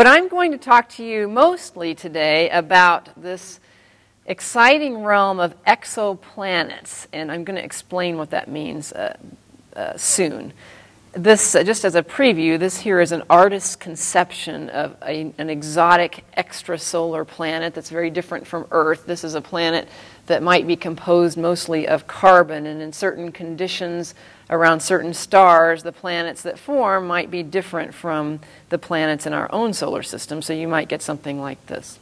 But I'm going to talk to you mostly today about this exciting realm of exoplanets, and I'm going to explain what that means uh, uh, soon. This, uh, just as a preview, this here is an artist's conception of a, an exotic extrasolar planet that's very different from Earth. This is a planet that might be composed mostly of carbon, and in certain conditions around certain stars, the planets that form might be different from the planets in our own solar system, so you might get something like this.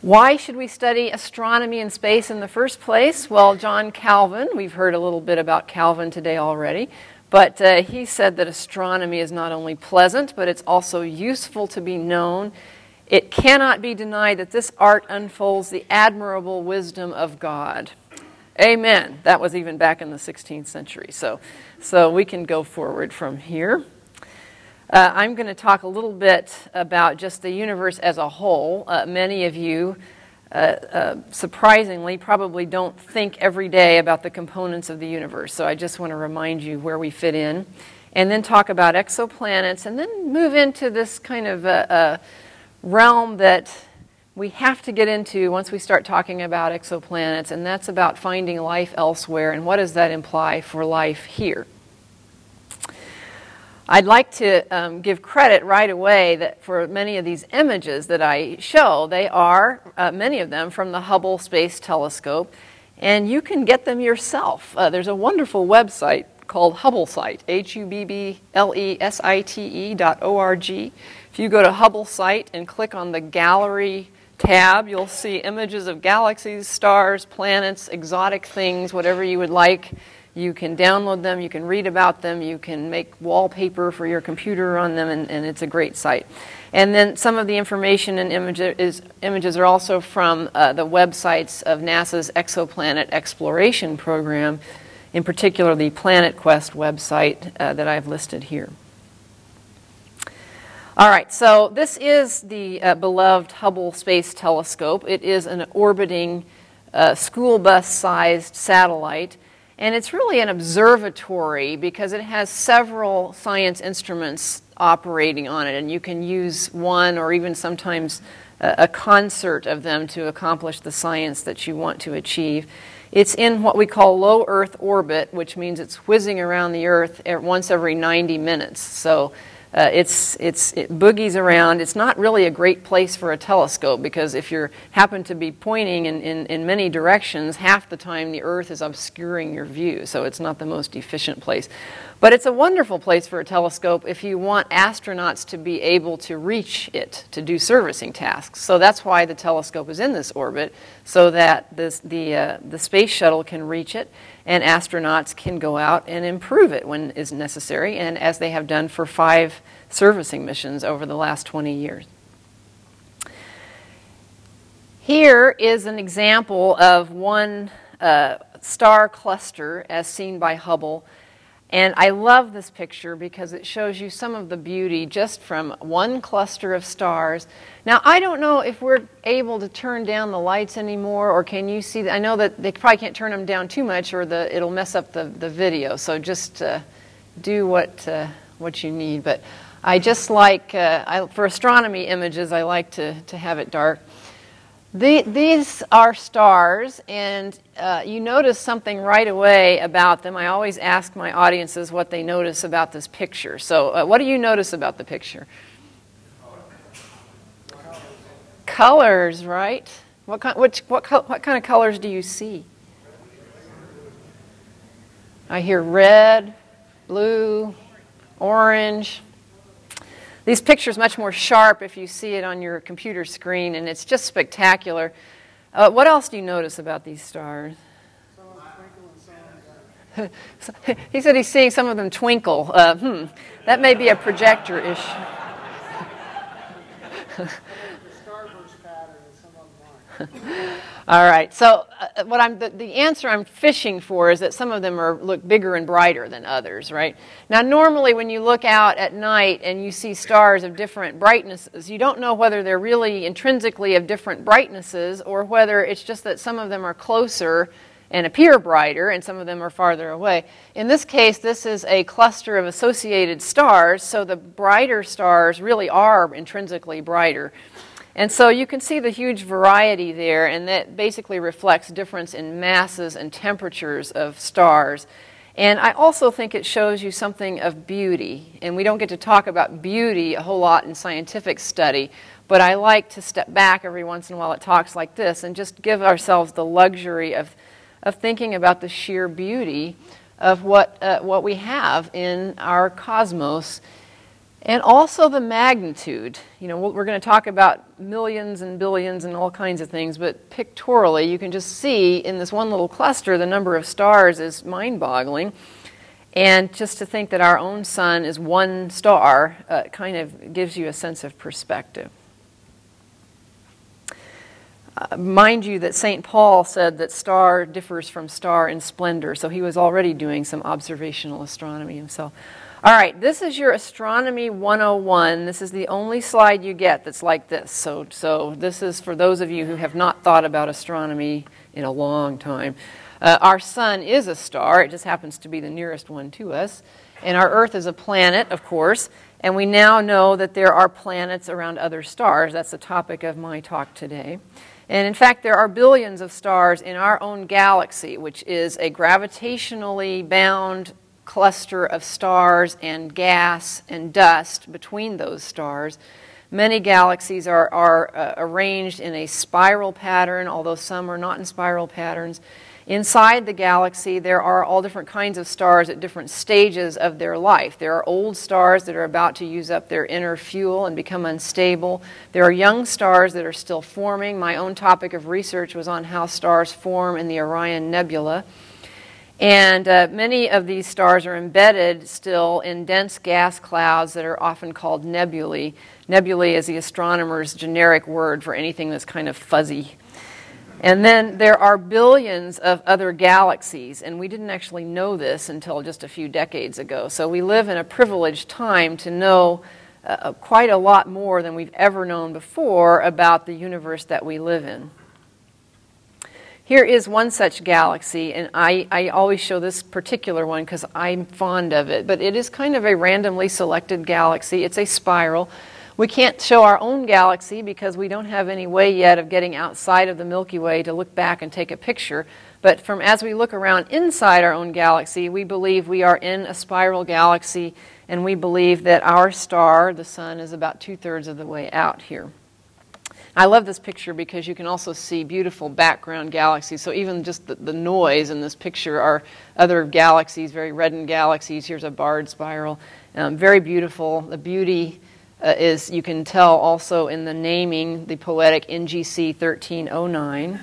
Why should we study astronomy and space in the first place? Well, John Calvin, we've heard a little bit about Calvin today already, but uh, he said that astronomy is not only pleasant, but it's also useful to be known. It cannot be denied that this art unfolds the admirable wisdom of God. Amen. That was even back in the 16th century. So, so we can go forward from here. Uh, I'm going to talk a little bit about just the universe as a whole. Uh, many of you, uh, uh, surprisingly, probably don't think every day about the components of the universe. So I just want to remind you where we fit in. And then talk about exoplanets, and then move into this kind of uh, uh, realm that we have to get into once we start talking about exoplanets, and that's about finding life elsewhere and what does that imply for life here. I'd like to um, give credit right away that for many of these images that I show, they are, uh, many of them, from the Hubble Space Telescope, and you can get them yourself. Uh, there's a wonderful website called Hubblesite, H U B B L E S I T E dot O R G. If you go to Hubblesite and click on the gallery tab, you'll see images of galaxies, stars, planets, exotic things, whatever you would like. You can download them, you can read about them, you can make wallpaper for your computer on them, and, and it's a great site. And then some of the information and images, images are also from uh, the websites of NASA's Exoplanet Exploration Program, in particular the PlanetQuest website uh, that I've listed here. All right, so this is the uh, beloved Hubble Space Telescope. It is an orbiting uh, school bus sized satellite. And it's really an observatory because it has several science instruments operating on it, and you can use one or even sometimes a, concert of them to accomplish the science that you want to achieve. It's in what we call low Earth orbit, which means it's whizzing around the Earth once every 90 minutes. So uh, it's, it's, it boogies around. It's not really a great place for a telescope because if you happen to be pointing in, in, in many directions, half the time the Earth is obscuring your view, so it's not the most efficient place. But it's a wonderful place for a telescope if you want astronauts to be able to reach it to do servicing tasks. So that's why the telescope is in this orbit, so that this, the, uh, the space shuttle can reach it and astronauts can go out and improve it when is necessary, and as they have done for five servicing missions over the last 20 years. Here is an example of one uh, star cluster as seen by Hubble and I love this picture because it shows you some of the beauty just from one cluster of stars. Now, I don't know if we're able to turn down the lights anymore, or can you see? I know that they probably can't turn them down too much, or the, it'll mess up the, the video. So just uh, do what, uh, what you need. But I just like, uh, I, for astronomy images, I like to, to have it dark. The, these are stars, and uh, you notice something right away about them. I always ask my audiences what they notice about this picture. So, uh, what do you notice about the picture? Colors, right? What, kind, which, what, what kind of colors do you see? I hear red, blue, orange. These pictures much more sharp if you see it on your computer screen, and it's just spectacular. Uh, what else do you notice about these stars? he said he's seeing some of them twinkle. Uh, hmm, that may be a projector issue. All right. So, uh, what I'm the, the, answer I'm fishing for is that some of them are look bigger and brighter than others. Right. Now, normally when you look out at night and you see stars of different brightnesses, you don't know whether they're really intrinsically of different brightnesses or whether it's just that some of them are closer and appear brighter, and some of them are farther away. In this case, this is a cluster of associated stars, so the brighter stars really are intrinsically brighter. And so you can see the huge variety there, and that basically reflects difference in masses and temperatures of stars. And I also think it shows you something of beauty. And we don't get to talk about beauty a whole lot in scientific study, but I like to step back every once in a while at talks like this and just give ourselves the luxury of of thinking about the sheer beauty of what, uh, what we have in our cosmos and also the magnitude. You know, we're going to talk about millions and billions and all kinds of things, but pictorially, you can just see in this one little cluster the number of stars is mind boggling. And just to think that our own sun is one star uh, kind of gives you a sense of perspective. Uh, mind you that St. Paul said that star differs from star in splendor, so he was already doing some observational astronomy himself. All right, this is your Astronomy 101. This is the only slide you get that's like this. So, so this is for those of you who have not thought about astronomy in a long time. Uh, our sun is a star, it just happens to be the nearest one to us. And our Earth is a planet, of course. And we now know that there are planets around other stars. That's the topic of my talk today. And in fact, there are billions of stars in our own galaxy, which is a gravitationally bound cluster of stars and gas and dust between those stars. Many galaxies are, are uh, arranged in a spiral pattern, although some are not in spiral patterns. Inside the galaxy, there are all different kinds of stars at different stages of their life. There are old stars that are about to use up their inner fuel and become unstable. There are young stars that are still forming. My own topic of research was on how stars form in the Orion Nebula. And uh, many of these stars are embedded still in dense gas clouds that are often called nebulae. Nebulae is the astronomer's generic word for anything that's kind of fuzzy. And then there are billions of other galaxies, and we didn't actually know this until just a few decades ago. So we live in a privileged time to know uh, uh, quite a lot more than we've ever known before about the universe that we live in. Here is one such galaxy, and I, I always show this particular one because I'm fond of it, but it is kind of a randomly selected galaxy. It's a spiral. We can't show our own galaxy because we don't have any way yet of getting outside of the Milky Way to look back and take a picture. But from as we look around inside our own galaxy, we believe we are in a spiral galaxy, and we believe that our star, the sun, is about two thirds of the way out here. I love this picture because you can also see beautiful background galaxies. So even just the, the noise in this picture are other galaxies, very reddened galaxies. Here's a barred spiral. Um, very beautiful. The beauty uh, is you can tell also in the naming the poetic NGC 1309.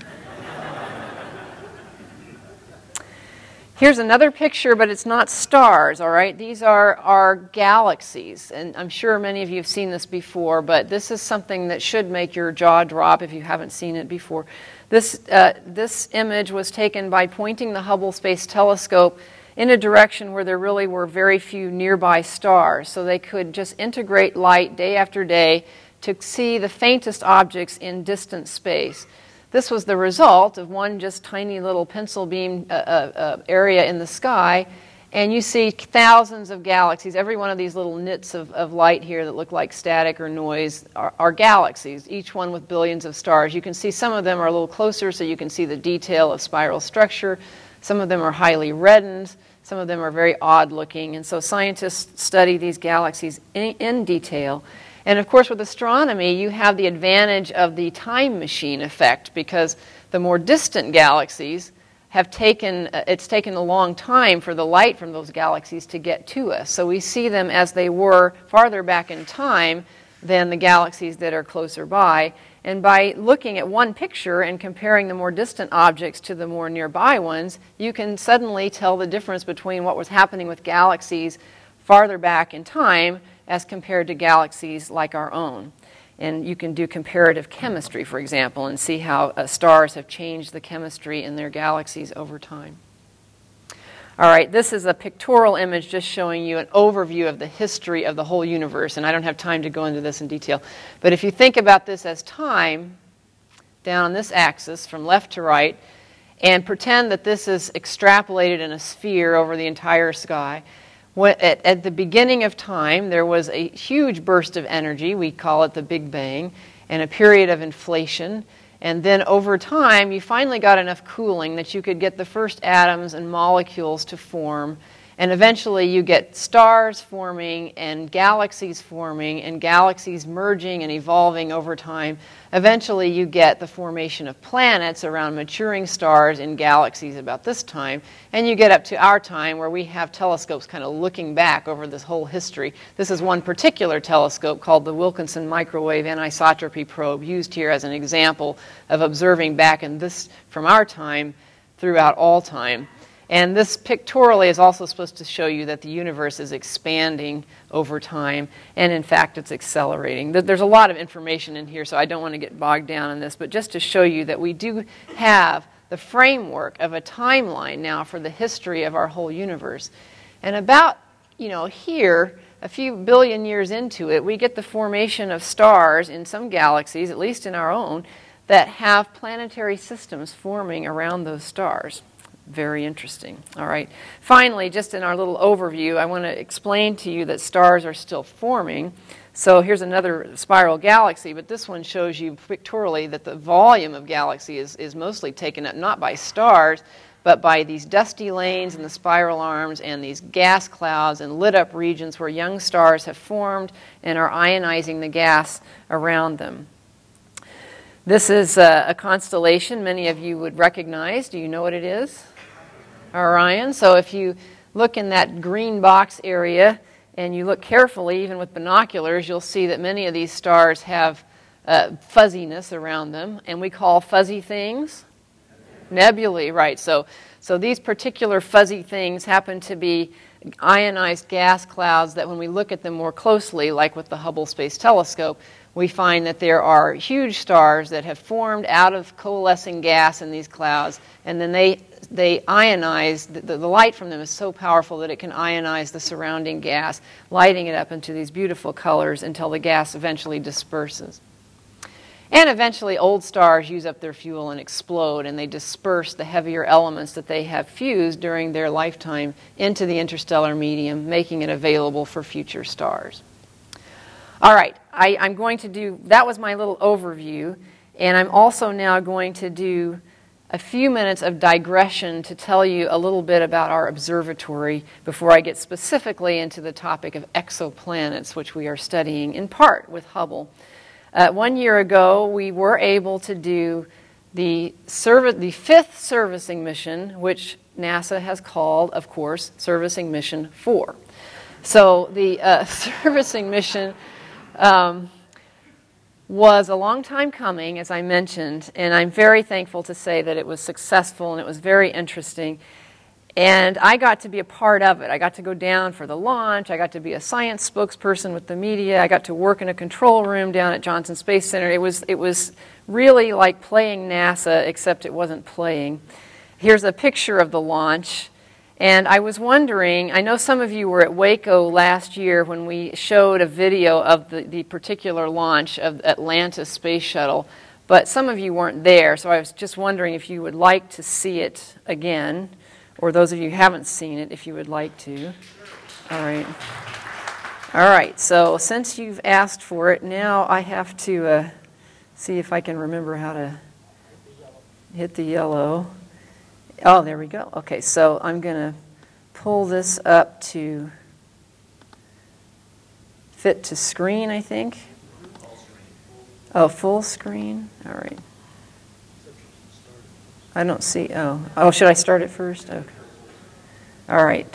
Here's another picture, but it's not stars, all right? These are, are galaxies. And I'm sure many of you have seen this before, but this is something that should make your jaw drop if you haven't seen it before. This, uh, this image was taken by pointing the Hubble Space Telescope in a direction where there really were very few nearby stars. So they could just integrate light day after day to see the faintest objects in distant space. This was the result of one just tiny little pencil beam uh, uh, uh, area in the sky, and you see thousands of galaxies. Every one of these little nits of, of light here that look like static or noise are, are galaxies, each one with billions of stars. You can see some of them are a little closer, so you can see the detail of spiral structure. Some of them are highly reddened. Some of them are very odd looking. And so scientists study these galaxies in, in, detail. And of course, with astronomy, you have the advantage of the time machine effect because the more distant galaxies have taken, uh, it's taken a long time for the light from those galaxies to get to us. So we see them as they were farther back in time than the galaxies that are closer by. And by looking at one picture and comparing the more distant objects to the more nearby ones, you can suddenly tell the difference between what was happening with galaxies farther back in time as compared to galaxies like our own. And you can do comparative chemistry, for example, and see how uh, stars have changed the chemistry in their galaxies over time. All right, this is a pictorial image just showing you an overview of the history of the whole universe, and I don't have time to go into this in detail. But if you think about this as time, down on this axis from left to right, and pretend that this is extrapolated in a sphere over the entire sky. At the beginning of time, there was a huge burst of energy, we call it the Big Bang, and a period of inflation. And then over time, you finally got enough cooling that you could get the first atoms and molecules to form and eventually you get stars forming and galaxies forming and galaxies merging and evolving over time. Eventually you get the formation of planets around maturing stars in galaxies about this time. And you get up to our time where we have telescopes kind of looking back over this whole history. This is one particular telescope called the Wilkinson Microwave Anisotropy Probe, used here as an example of observing back in this from our time throughout all time. And this pictorially is also supposed to show you that the universe is expanding over time, and in fact, it's accelerating. There's a lot of information in here, so I don't want to get bogged down in this, but just to show you that we do have the framework of a timeline now for the history of our whole universe. And about, you know, here, a few billion years into it, we get the formation of stars in some galaxies, at least in our own, that have planetary systems forming around those stars very interesting. All right. Finally, just in our little overview, I want to explain to you that stars are still forming. So here's another spiral galaxy, but this one shows you pictorially that the volume of galaxy is, is mostly taken up not by stars, but by these dusty lanes and the spiral arms and these gas clouds and lit up regions where young stars have formed and are ionizing the gas around them. This is a, a constellation many of you would recognize. Do you know what it is? Orion. So if you look in that green box area and you look carefully, even with binoculars, you'll see that many of these stars have uh, fuzziness around them, and we call fuzzy things nebulae, right? So, so these particular fuzzy things happen to be ionized gas clouds that, when we look at them more closely, like with the Hubble Space Telescope, we find that there are huge stars that have formed out of coalescing gas in these clouds, and then they they ionize, the, the, light from them is so powerful that it can ionize the surrounding gas, lighting it up into these beautiful colors until the gas eventually disperses. And eventually, old stars use up their fuel and explode, and they disperse the heavier elements that they have fused during their lifetime into the interstellar medium, making it available for future stars. All right, I, I'm going to do, that was my little overview, and I'm also now going to do a few minutes of digression to tell you a little bit about our observatory before I get specifically into the topic of exoplanets, which we are studying in part with Hubble. Uh, one year ago, we were able to do the, serv- the fifth servicing mission, which NASA has called, of course, Servicing Mission 4. So the uh, servicing mission um, was a long time coming, as I mentioned, and I'm very thankful to say that it was successful and it was very interesting. And I got to be a part of it. I got to go down for the launch. I got to be a science spokesperson with the media. I got to work in a control room down at Johnson Space Center. It was, it was really like playing NASA, except it wasn't playing. Here's a picture of the launch. And I was wondering, I know some of you were at Waco last year when we showed a video of the, the particular launch of Atlantis Space Shuttle, but some of you weren't there, so I was just wondering if you would like to see it again, or those of you who haven't seen it, if you would like to. All right. All right, so since you've asked for it, now I have to uh, see if I can remember how to hit the yellow. Oh, there we go. Okay, so I'm going to pull this up to fit to screen, I think. Oh, full screen? All right. I don't see. Oh, oh, should I start it first? Okay. All right.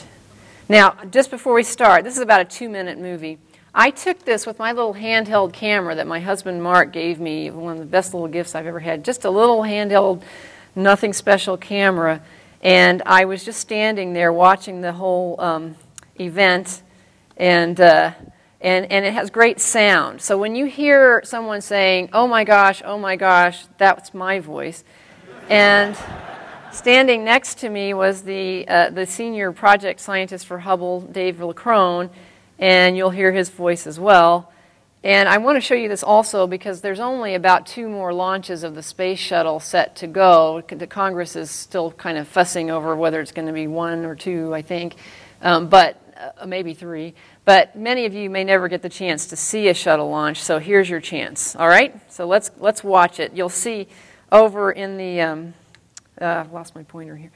Now, just before we start, this is about a two minute movie. I took this with my little handheld camera that my husband Mark gave me, one of the best little gifts I've ever had. Just a little handheld nothing special camera. And I was just standing there watching the whole um, event, and, uh, and, and it has great sound. So when you hear someone saying, oh my gosh, oh my gosh, that's my voice. And standing next to me was the, uh, the senior project scientist for Hubble, Dave Leckrone, and you'll hear his voice as well. And I want to show you this also because there's only about two more launches of the space shuttle set to go. The Congress is still kind of fussing over whether it's going to be one or two, I think, um, but uh, maybe three. But many of you may never get the chance to see a shuttle launch, so here's your chance. All right, so let's let's watch it. You'll see over in the um, uh, lost my pointer here.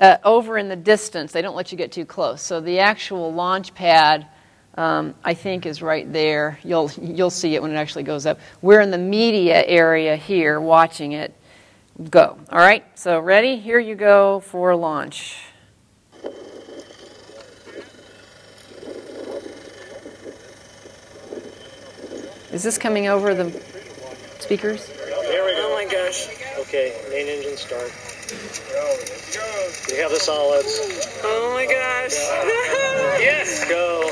Uh, over in the distance, they don't let you get too close. So the actual launch pad um, I think is right there. You'll, you'll see it when it actually goes up. We're in the media area here watching it go. All right, so ready? Here you go for launch. Is this coming over the speakers? There we go. Oh my gosh. Okay, main engine start. We have the solids. Oh my gosh. Yes, go.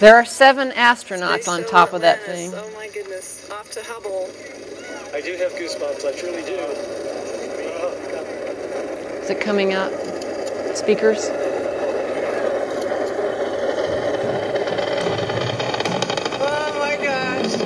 There are seven astronauts on top of that thing. Oh my goodness. Off to Hubble. I do have goosebumps. I truly do. Is it coming up? Speakers? Oh my gosh.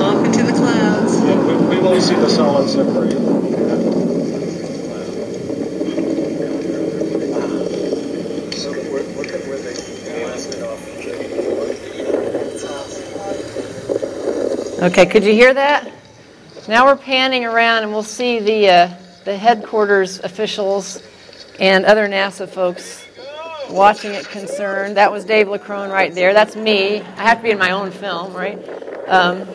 Off into the clouds. Yeah, we, we will see the solids separate. So we're, look at where they blasted off. Okay, could you hear that? Now we're panning around and we'll see the, uh, the headquarters officials and other NASA folks watching it concerned. That was Dave Leckrone right there. That's me. I have to be in my own film, right? Um,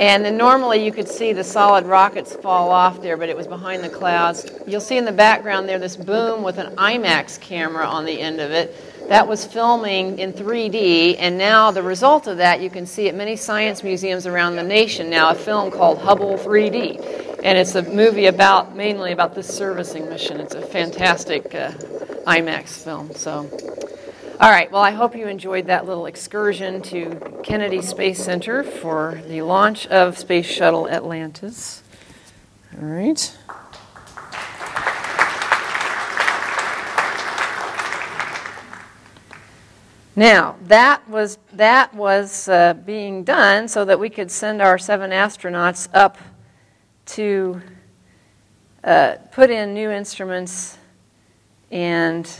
and then normally you could see the solid rockets fall off there, but it was behind the clouds. You'll see in the background there this boom with an IMAX camera on the end of it. That was filming in 3D, and now the result of that you can see at many science museums around the nation now a film called Hubble 3D. And it's a movie about mainly about this servicing mission. It's a fantastic uh, IMAX film. So, all right. Well, I hope you enjoyed that little excursion to Kennedy Space Center for the launch of Space Shuttle Atlantis. All right. Now that was that was uh, being done so that we could send our seven astronauts up to uh, put in new instruments, and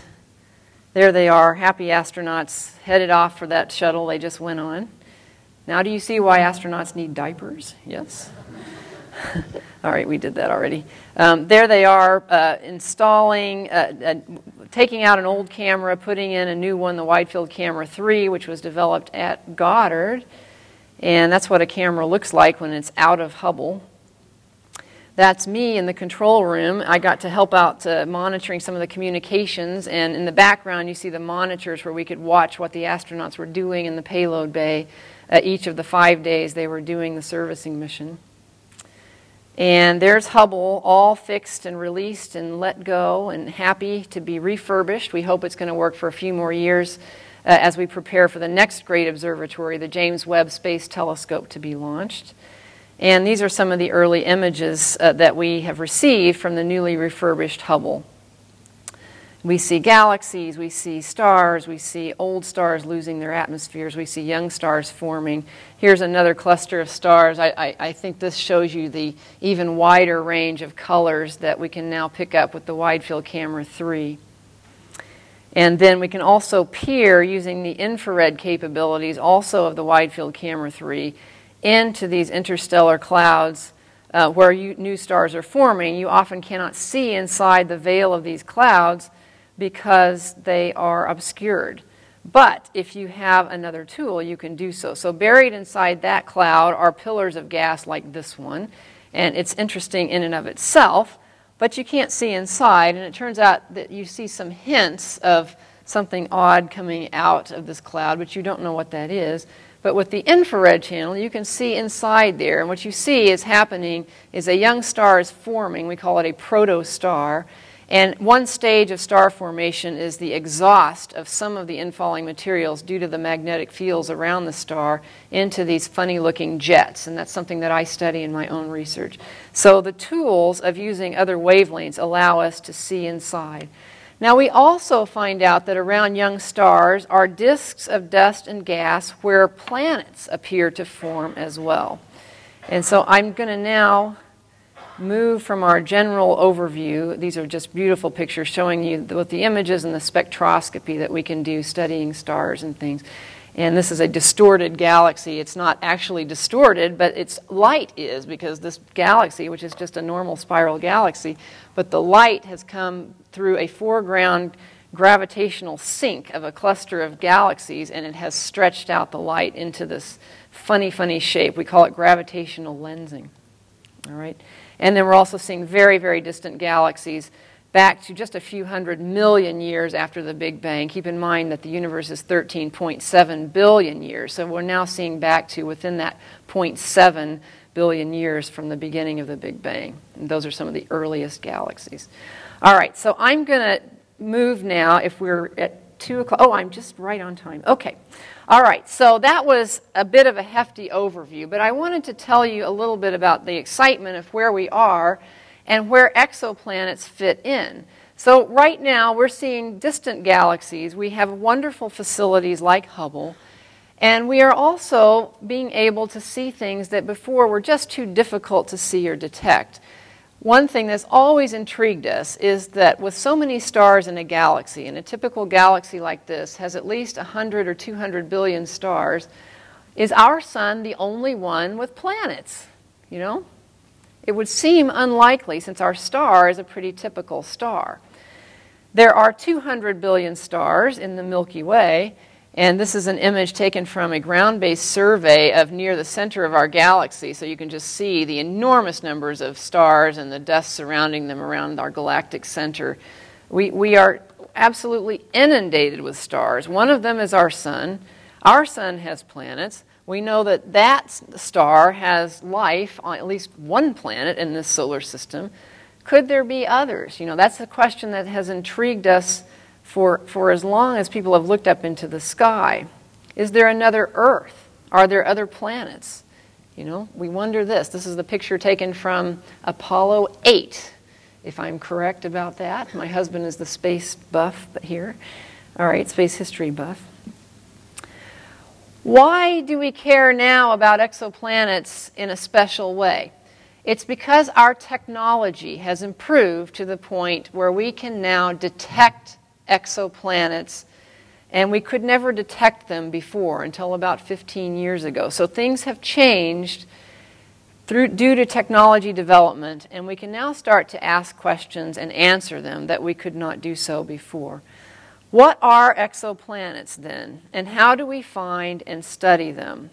there they are, happy astronauts headed off for that shuttle they just went on. Now, do you see why astronauts need diapers? Yes. All right, we did that already. Um, there they are uh, installing, uh, uh, taking out an old camera, putting in a new one, the Widefield Camera 3, which was developed at Goddard. And that's what a camera looks like when it's out of Hubble. That's me in the control room. I got to help out uh, monitoring some of the communications, and in the background, you see the monitors where we could watch what the astronauts were doing in the payload bay uh, each of the five days they were doing the servicing mission. And there's Hubble, all fixed and released and let go and happy to be refurbished. We hope it's going to work for a few more years uh, as we prepare for the next great observatory, the James Webb Space Telescope, to be launched. And these are some of the early images uh, that we have received from the newly refurbished Hubble. We see galaxies, we see stars, we see old stars losing their atmospheres, we see young stars forming. Here's another cluster of stars. I, I, I, think this shows you the even wider range of colors that we can now pick up with the Wide Field Camera 3. And then we can also peer using the infrared capabilities also of the Wide Field Camera 3 into these interstellar clouds uh, where you, new stars are forming. You often cannot see inside the veil of these clouds because they are obscured. But if you have another tool, you can do so. So, buried inside that cloud are pillars of gas like this one. And it's interesting in and of itself, but you can't see inside. And it turns out that you see some hints of something odd coming out of this cloud, but you don't know what that is. But with the infrared channel, you can see inside there. And what you see is happening is a young star is forming. We call it a protostar. And one stage of star formation is the exhaust of some of the infalling materials due to the magnetic fields around the star into these funny looking jets. And that's something that I study in my own research. So the tools of using other wavelengths allow us to see inside. Now, we also find out that around young stars are disks of dust and gas where planets appear to form as well. And so I'm going to now move from our general overview. These are just beautiful pictures showing you both the images and the spectroscopy that we can do studying stars and things. And this is a distorted galaxy. It's not actually distorted, but its light is because this galaxy, which is just a normal spiral galaxy, but the light has come through a foreground gravitational sink of a cluster of galaxies and it has stretched out the light into this funny, funny shape. We call it gravitational lensing. All right? And then we're also seeing very, very distant galaxies back to just a few hundred million years after the Big Bang. Keep in mind that the universe is 13.7 billion years, so we're now seeing back to within that 0.7 billion years from the beginning of the Big Bang. And those are some of the earliest galaxies. All right, so I'm going to move now if we're at 2 o'clock. Oh, I'm just right on time. Okay. All right, so that was a bit of a hefty overview, but I wanted to tell you a little bit about the excitement of where we are and where exoplanets fit in. So, right now, we're seeing distant galaxies. We have wonderful facilities like Hubble, and we are also being able to see things that before were just too difficult to see or detect. One thing that's always intrigued us is that with so many stars in a galaxy, and a typical galaxy like this has at least 100 or 200 billion stars, is our sun the only one with planets? You know? It would seem unlikely since our star is a pretty typical star. There are 200 billion stars in the Milky Way, and this is an image taken from a ground based survey of near the center of our galaxy, so you can just see the enormous numbers of stars and the dust surrounding them around our galactic center. We, we are absolutely inundated with stars. One of them is our sun. Our sun has planets. We know that that star has life on at least one planet in this solar system. Could there be others? You know, that's a question that has intrigued us for, for as long as people have looked up into the sky. Is there another Earth? Are there other planets? You know, we wonder this. This is the picture taken from Apollo 8, if I'm correct about that. My husband is the space buff here. All right, space history buff. Why do we care now about exoplanets in a special way? It's because our technology has improved to the point where we can now detect exoplanets, and we could never detect them before until about 15 years ago. So things have changed through, due to technology development, and we can now start to ask questions and answer them that we could not do so before. What are exoplanets then, and how do we find and study them?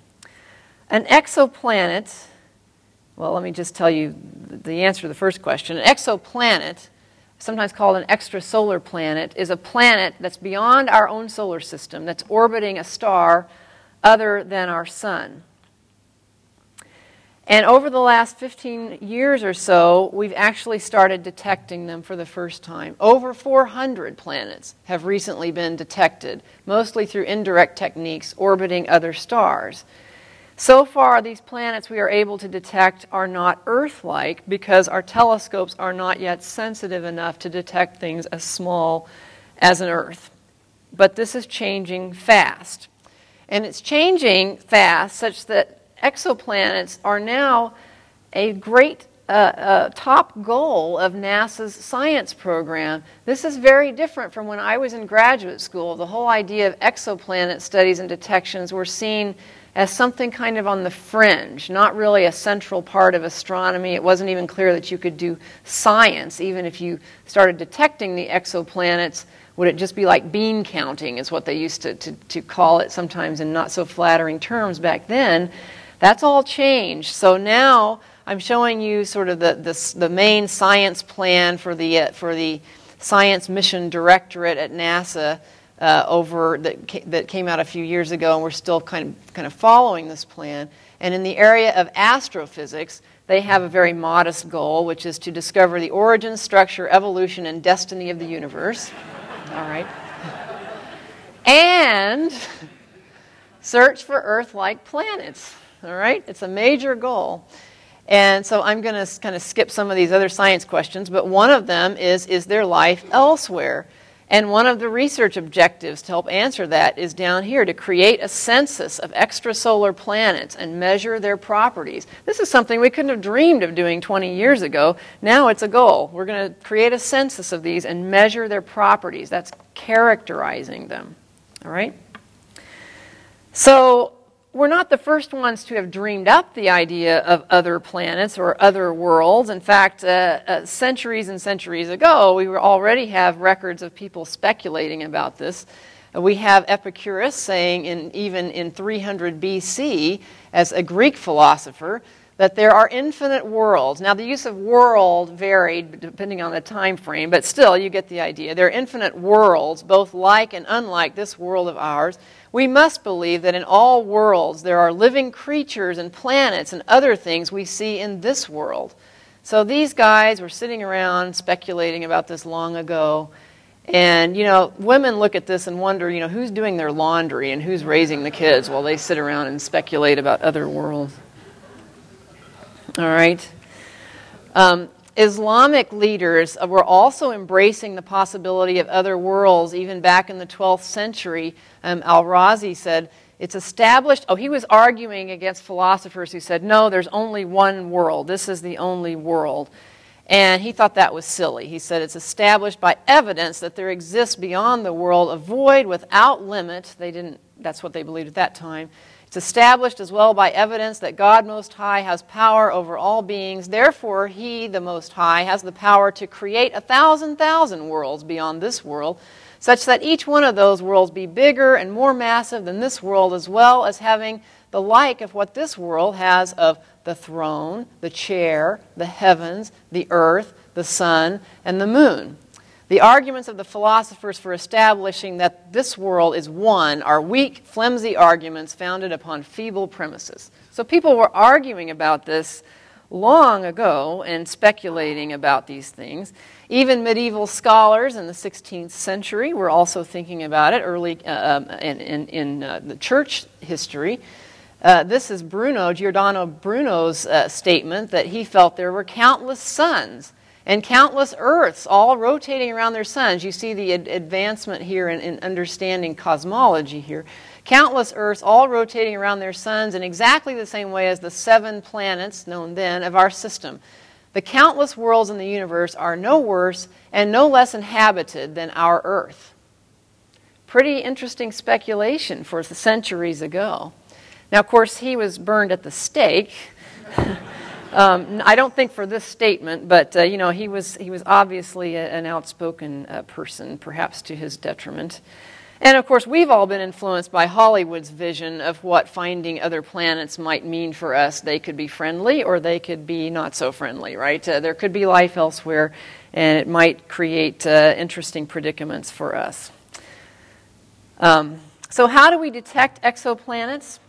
An exoplanet, well, let me just tell you the answer to the first question. An exoplanet sometimes called an extrasolar planet, is a planet that's beyond our own solar system, that's orbiting a star other than our sun. And over the last 15 years or so, we've actually started detecting them for the first time. Over 400 planets have recently been detected, mostly through indirect techniques orbiting other stars. So far, these planets we are able to detect are not Earth like because our telescopes are not yet sensitive enough to detect things as small as an Earth. But this is changing fast. And it's changing fast such that exoplanets are now a great uh, uh, top goal of NASA's science program. This is very different from when I was in graduate school. The whole idea of exoplanet studies and detections were seen as something kind of on the fringe, not really a central part of astronomy. It wasn't even clear that you could do science, even if you started detecting the exoplanets. Would it just be like bean counting, is what they used to, to, to call it sometimes in not so flattering terms back then? That's all changed. So now I'm showing you sort of the, the, the main science plan for the, uh, for the Science Mission Directorate at NASA uh, over that, ca- that came out a few years ago, and we're still kind of, kind of following this plan. And in the area of astrophysics, they have a very modest goal, which is to discover the origin, structure, evolution, and destiny of the universe. All right. And search for Earth like planets. All right? It's a major goal. And so I'm going to kind of skip some of these other science questions, but one of them is Is there life elsewhere? And one of the research objectives to help answer that is down here to create a census of extrasolar planets and measure their properties. This is something we couldn't have dreamed of doing 20 years ago. Now it's a goal. We're going to create a census of these and measure their properties. That's characterizing them. All right? So we're not the first ones to have dreamed up the idea of other planets or other worlds. In fact, uh, uh, centuries and centuries ago, we already have records of people speculating about this. Uh, we have Epicurus saying, in, even in 300 BC, as a Greek philosopher, that there are infinite worlds. Now, the use of world varied depending on the time frame, but still, you get the idea. There are infinite worlds, both like and unlike this world of ours we must believe that in all worlds there are living creatures and planets and other things we see in this world. So these guys were sitting around speculating about this long ago. And, you know, women look at this and wonder, you know, who's doing their laundry and who's raising the kids while they sit around and speculate about other worlds. All right. Um, Islamic leaders were also embracing the possibility of other worlds even back in the 12th century. Um, Al Razi said, It's established. Oh, he was arguing against philosophers who said, No, there's only one world. This is the only world. And he thought that was silly. He said, It's established by evidence that there exists beyond the world a void without limit. They didn't, that's what they believed at that time it's established as well by evidence that God Most High has power over all beings. Therefore, He, the Most High, has the power to create a thousand thousand worlds beyond this world, such that each one of those worlds be bigger and more massive than this world, as well as having the like of what this world has of the throne, the chair, the heavens, the earth, the sun, and the moon. The arguments of the philosophers for establishing that this world is one are weak, flimsy arguments founded upon feeble premises. So people were arguing about this long ago and speculating about these things. Even medieval scholars in the 16th century were also thinking about it early uh, um, in, in, in uh, the church history. Uh, this is Bruno, Giordano Bruno's uh, statement that he felt there were countless suns and countless Earths all rotating around their suns. You see the ad- advancement here in, in, understanding cosmology here. Countless Earths all rotating around their suns in exactly the same way as the seven planets, known then, of our system. The countless worlds in the universe are no worse and no less inhabited than our Earth. Pretty interesting speculation for centuries ago. Now, of course, he was burned at the stake. Um, I don't think for this statement, but uh, you know, he was he was obviously a, an outspoken uh, person, perhaps to his detriment. And of course, we've all been influenced by Hollywood's vision of what finding other planets might mean for us. They could be friendly or they could be not so friendly, right? Uh, there could be life elsewhere, and it might create uh, interesting predicaments for us. Um, so, how do we detect exoplanets?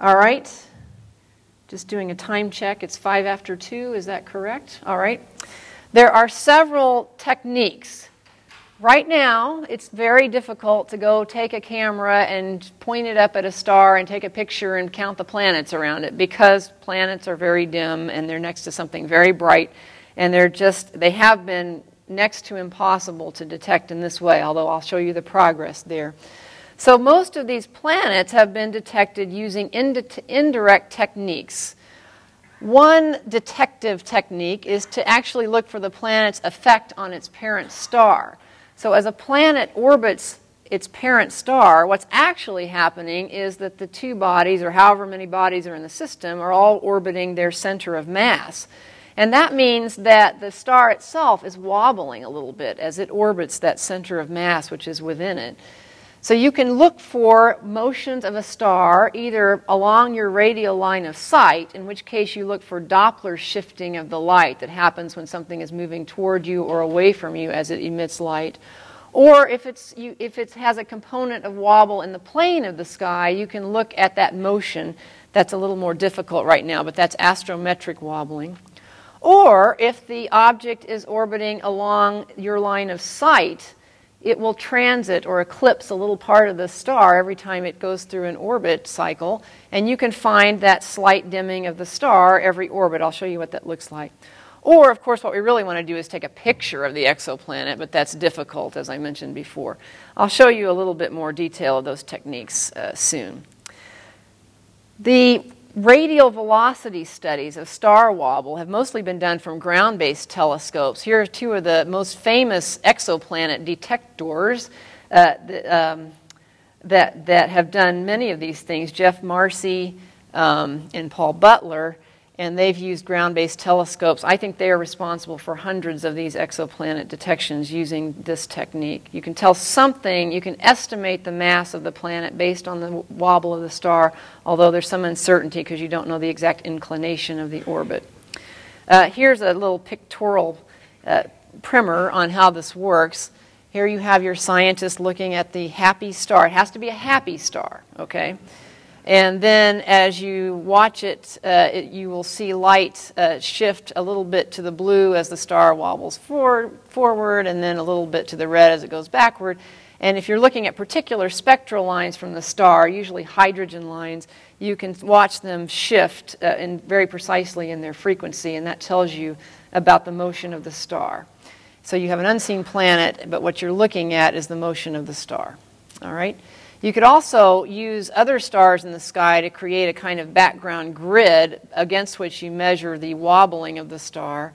All right. Just doing a time check. It's five after two. Is that correct? All right. There are several techniques. Right now, it's very difficult to go take a camera and point it up at a star and take a picture and count the planets around it because planets are very dim and they're next to something very bright and they're just, they have been next to impossible to detect in this way, although I'll show you the progress there. So most of these planets have been detected using indirect techniques. One detective technique is to actually look for the planet's effect on its parent star. So as a planet orbits its parent star, what's actually happening is that the two bodies, or however many bodies are in the system, are all orbiting their center of mass. And that means that the star itself is wobbling a little bit as it orbits that center of mass which is within it. So you can look for motions of a star either along your radial line of sight, in which case you look for Doppler shifting of the light that happens when something is moving toward you or away from you as it emits light. Or if, it's, you, if it has a component of wobble in the plane of the sky, you can look at that motion. That's a little more difficult right now, but that's astrometric wobbling. Or if the object is orbiting along your line of sight, it will transit or eclipse a little part of the star every time it goes through an orbit cycle, and you can find that slight dimming of the star every orbit. I'll show you what that looks like. Or, of course, what we really want to do is take a picture of the exoplanet, but that's difficult, as I mentioned before. I'll show you a little bit more detail of those techniques uh, soon. The radial velocity studies of star wobble have mostly been done from ground based telescopes. Here are two of the most famous exoplanet detectors uh, um, that, that have done many of these things Jeff Marcy um, and Paul Butler and they've used ground based telescopes. I think they are responsible for hundreds of these exoplanet detections using this technique. You can tell something, you can estimate the mass of the planet based on the wobble of the star, although there's some uncertainty because you don't know the exact inclination of the orbit. Uh, here's a little pictorial uh, primer on how this works. Here you have your scientist looking at the happy star. It has to be a happy star, okay? And then as you watch it, uh, it you will see light uh, shift a little bit to the blue as the star wobbles for, forward, and then a little bit to the red as it goes backward. And if you're looking at particular spectral lines from the star, usually hydrogen lines, you can watch them shift uh, in very precisely in their frequency, and that tells you about the motion of the star. So you have an unseen planet, but what you're looking at is the motion of the star. All right? You could also use other stars in the sky to create a kind of background grid against which you measure the wobbling of the star,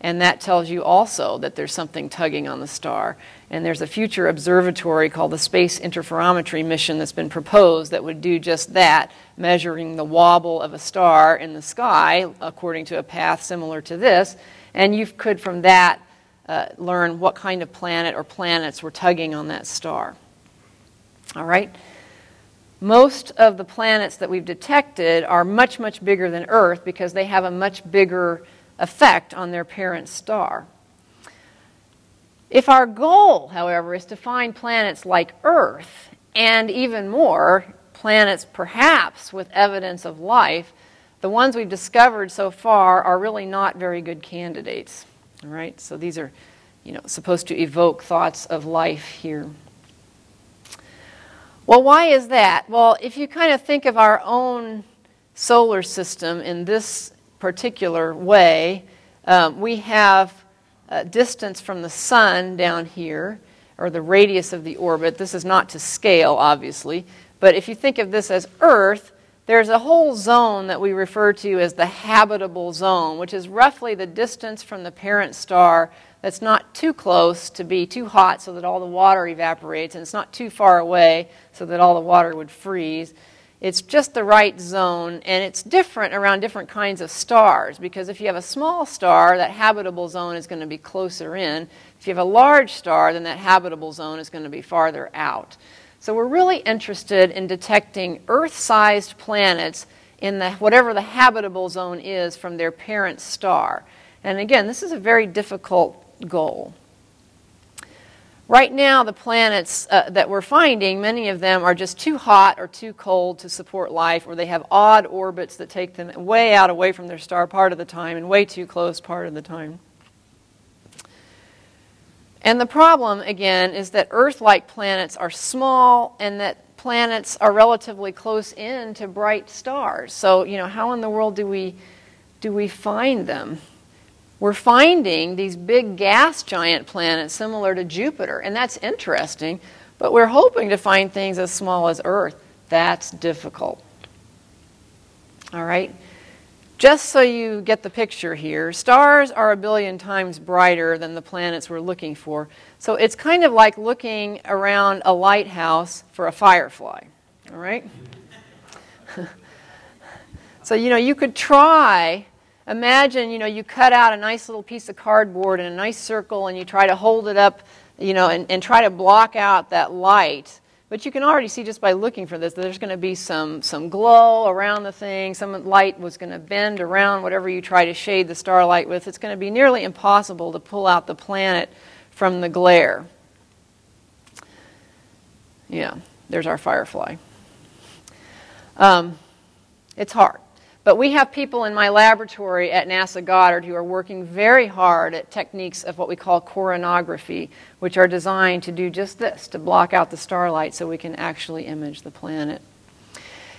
and that tells you also that there's something tugging on the star. And there's a future observatory called the Space Interferometry Mission that's been proposed that would do just that, measuring the wobble of a star in the sky according to a path similar to this. And you could, from that, uh, learn what kind of planet or planets were tugging on that star. All right? Most of the planets that we've detected are much, much bigger than Earth because they have a much bigger effect on their parent star. If our goal, however, is to find planets like Earth, and even more, planets perhaps with evidence of life, the ones we've discovered so far are really not very good candidates. All right? So these are, you know, supposed to evoke thoughts of life here. Well, why is that? Well, if you kind of think of our own solar system in this particular way, um, we have a distance from the sun down here, or the radius of the orbit. This is not to scale, obviously, but if you think of this as Earth, there's a whole zone that we refer to as the habitable zone, which is roughly the distance from the parent star that's not too close to be too hot so that all the water evaporates, and it's not too far away so that all the water would freeze. It's just the right zone, and it's different around different kinds of stars because if you have a small star, that habitable zone is going to be closer in. If you have a large star, then that habitable zone is going to be farther out. So we're really interested in detecting Earth sized planets in the, whatever the habitable zone is from their parent star. And again, this is a very difficult goal. Right now, the planets uh, that we're finding, many of them are just too hot or too cold to support life, or they have odd orbits that take them way out away from their star part of the time and way too close part of the time. And the problem, again, is that Earth like planets are small and that planets are relatively close in to bright stars. So, you know, how in the world do we, do we find them? We're finding these big gas giant planets similar to Jupiter, and that's interesting, but we're hoping to find things as small as Earth. That's difficult. All right? Just so you get the picture here, stars are a billion times brighter than the planets we're looking for. So it's kind of like looking around a lighthouse for a firefly. All right? so, you know, you could try imagine, you know, you cut out a nice little piece of cardboard in a nice circle and you try to hold it up, you know, and, and try to block out that light But you can already see just by looking for this that there's going to be some, some glow around the thing. Some light was going to bend around whatever you try to shade the starlight with. It's going to be nearly impossible to pull out the planet from the glare. Yeah, there's our firefly. Um, it's hard. But we have people in my laboratory at NASA Goddard who are working very hard at techniques of what we call coronography, which are designed to do just this to block out the starlight so we can actually image the planet.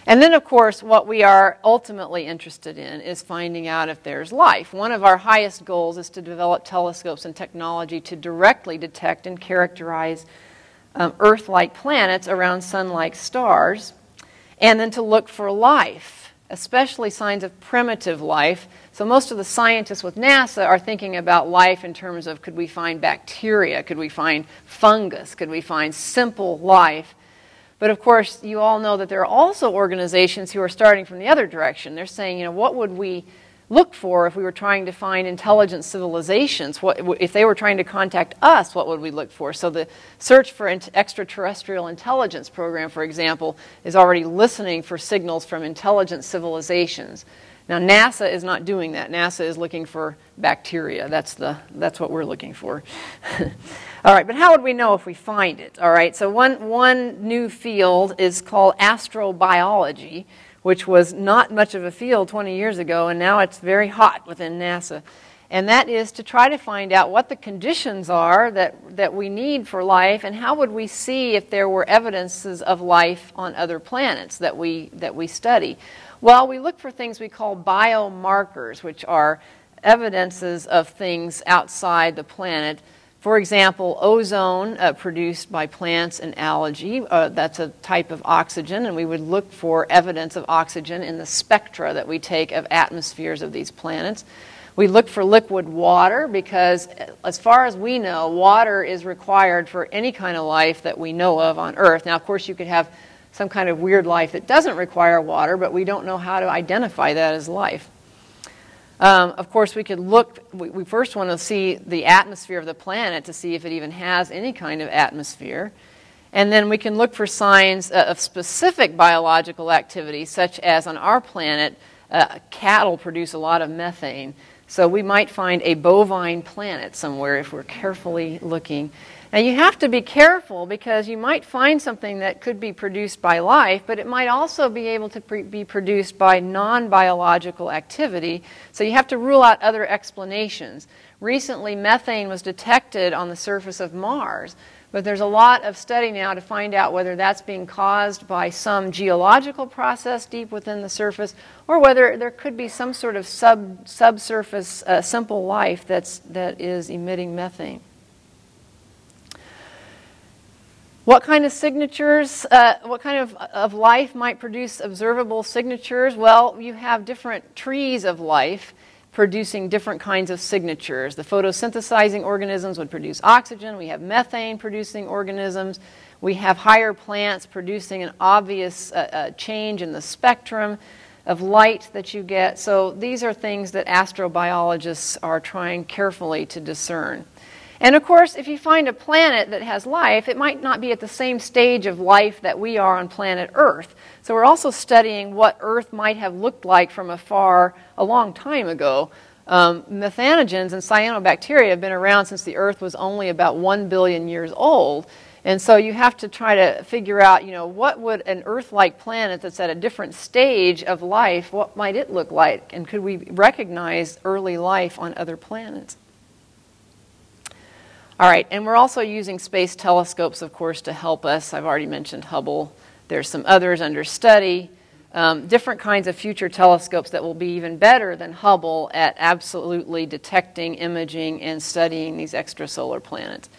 And then, of course, what we are ultimately interested in is finding out if there's life. One of our highest goals is to develop telescopes and technology to directly detect and characterize um, Earth like planets around sun like stars, and then to look for life especially signs of primitive life. So, most of the scientists with NASA are thinking about life in terms of could we find bacteria? Could we find fungus? Could we find simple life? But of course, you all know that there are also organizations who are starting from the other direction. They're saying, you know, what would we look for if we were trying to find intelligent civilizations? What, if they were trying to contact us, what would we look for? So the Search for Extraterrestrial Intelligence program, for example, is already listening for signals from intelligent civilizations. Now NASA is not doing that. NASA is looking for bacteria. That's the that's what we're looking for. All right, but how would we know if we find it? All right, so one one new field is called astrobiology which was not much of a field 20 years ago, and now it's very hot within NASA. And that is to try to find out what the conditions are that, that we need for life, and how would we see if there were evidences of life on other planets that we, that we study. Well, we look for things we call biomarkers, which are evidences of things outside the planet for example, ozone uh, produced by plants and algae, uh, that's a type of oxygen, and we would look for evidence of oxygen in the spectra that we take of atmospheres of these planets. We look for liquid water because, uh, as far as we know, water is required for any kind of life that we know of on Earth. Now, of course, you could have some kind of weird life that doesn't require water, but we don't know how to identify that as life. Um, of course, we could look, we, we first want to see the atmosphere of the planet to see if it even has any kind of atmosphere. And then we can look for signs uh, of specific biological activity, such as on our planet, uh, cattle produce a lot of methane. So we might find a bovine planet somewhere if we're carefully looking. Now, you have to be careful because you might find something that could be produced by life, but it might also be able to pre- be produced by non biological activity. So you have to rule out other explanations. Recently, methane was detected on the surface of Mars, but there's a lot of study now to find out whether that's being caused by some geological process deep within the surface or whether there could be some sort of sub, subsurface uh, simple life that's, that is emitting methane. What kind of signatures, uh, what kind of, of life might produce observable signatures? Well, you have different trees of life producing different kinds of signatures. The photosynthesizing organisms would produce oxygen. We have methane producing organisms. We have higher plants producing an obvious uh, uh, change in the spectrum of light that you get. So these are things that astrobiologists are trying carefully to discern. And of course, if you find a planet that has life, it might not be at the same stage of life that we are on planet Earth. So we're also studying what Earth might have looked like from afar a long time ago. Um, methanogens and cyanobacteria have been around since the Earth was only about 1 billion years old. And so you have to try to figure out, you know, what would an Earth-like planet that's at a different stage of life, what might it look like? And could we recognize early life on other planets? All right, and we're also using space telescopes, of course, to help us. I've already mentioned Hubble. There's some others under study. Um, different kinds of future telescopes that will be even better than Hubble at absolutely detecting, imaging, and studying these extrasolar planets.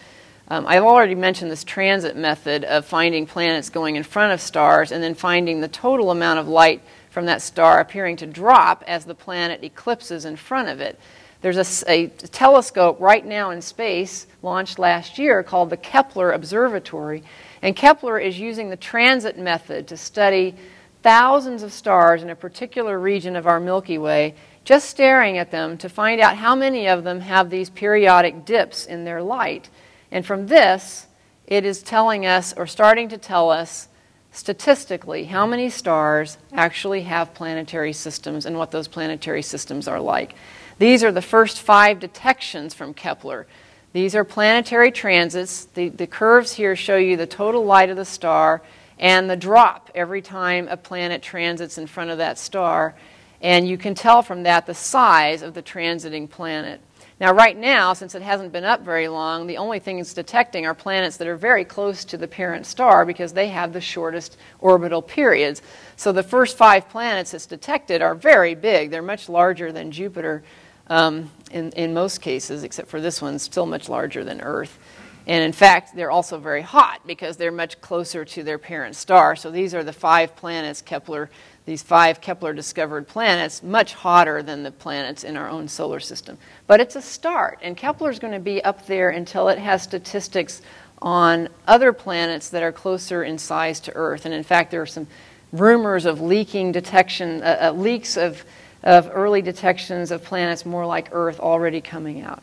Um, I've already mentioned this transit method of finding planets going in front of stars and then finding the total amount of light from that star appearing to drop as the planet eclipses in front of it. There's a, a, telescope right now in space, launched last year, called the Kepler Observatory. And Kepler is using the transit method to study thousands of stars in a particular region of our Milky Way, just staring at them to find out how many of them have these periodic dips in their light. And from this, it is telling us, or starting to tell us, statistically, how many stars actually have planetary systems and what those planetary systems are like. These are the first five detections from Kepler. These are planetary transits. The, the curves here show you the total light of the star and the drop every time a planet transits in front of that star. And you can tell from that the size of the transiting planet. Now, right now, since it hasn't been up very long, the only thing it's detecting are planets that are very close to the parent star because they have the shortest orbital periods. So the first five planets it's detected are very big. They're much larger than Jupiter um, in, in most cases, except for this one, still much larger than Earth. And in fact, they're also very hot because they're much closer to their parent star. So these are the five planets Kepler, these five Kepler discovered planets, much hotter than the planets in our own solar system. But it's a start, and Kepler is going to be up there until it has statistics on other planets that are closer in size to Earth. And in fact, there are some rumors of leaking detection, uh, uh, leaks of, of early detections of planets more like Earth already coming out.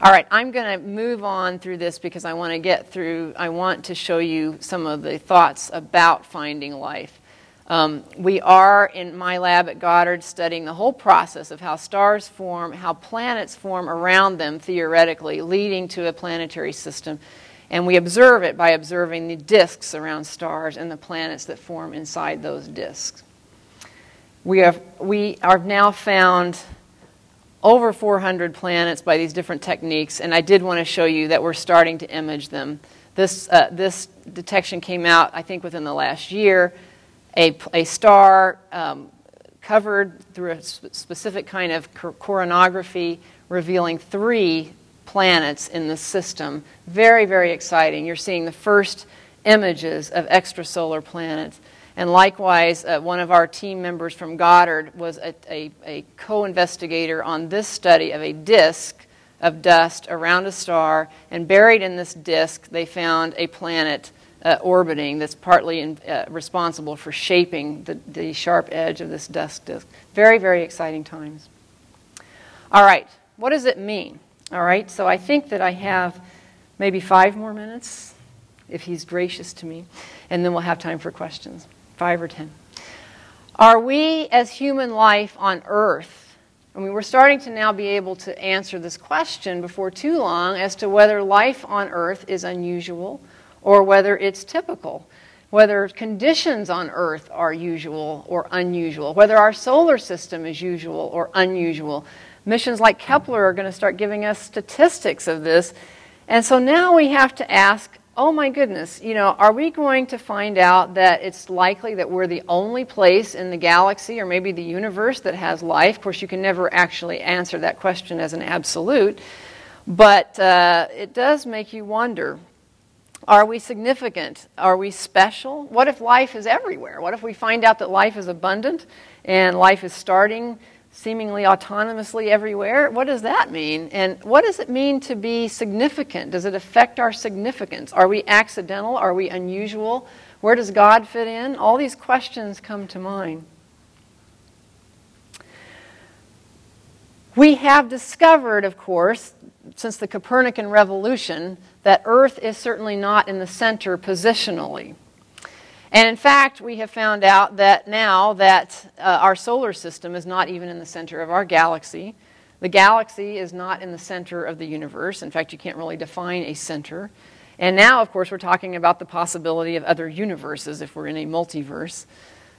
All right, I'm going to move on through this because I want to get through, I want to show you some of the thoughts about finding life. Um, we are in my lab at Goddard studying the whole process of how stars form, how planets form around them theoretically, leading to a planetary system. And we observe it by observing the disks around stars and the planets that form inside those disks. We have, we are now found over 400 planets by these different techniques, and I did want to show you that we're starting to image them. This, uh, this detection came out, I think, within the last year. A, a star um, covered through a sp- specific kind of coronography revealing three planets in the system. Very, very exciting. You're seeing the first images of extrasolar planets. And likewise, uh, one of our team members from Goddard was a, a, a co investigator on this study of a disk of dust around a star. And buried in this disk, they found a planet uh, orbiting that's partly in, uh, responsible for shaping the, the sharp edge of this dust disk. Very, very exciting times. All right, what does it mean? All right, so I think that I have maybe five more minutes, if he's gracious to me, and then we'll have time for questions five or ten. Are we, as human life on earth, I mean, we're starting to now be able to answer this question before too long as to whether life on earth is unusual or whether it's typical, whether conditions on earth are usual or unusual, whether our solar system is usual or unusual. Missions like Kepler are going to start giving us statistics of this. And so now we have to ask oh my goodness, you know, are we going to find out that it's likely that we're the only place in the galaxy or maybe the universe that has life? Of course, you can never actually answer that question as an absolute, but uh, it does make you wonder. Are we significant? Are we special? What if life is everywhere? What if we find out that life is abundant and life is starting seemingly autonomously everywhere. What does that mean? And what does it mean to be significant? Does it affect our significance? Are we accidental? Are we unusual? Where does God fit in? All these questions come to mind. We have discovered, of course, since the Copernican revolution, that Earth is certainly not in the center positionally. And in fact, we have found out that now that uh, our solar system is not even in the center of our galaxy. The galaxy is not in the center of the universe. In fact, you can't really define a center. And now, of course, we're talking about the possibility of other universes if we're in a multiverse.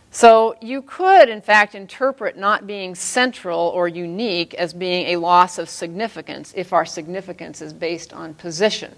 So you could, in fact, interpret not being central or unique as being a loss of significance if our significance is based on position.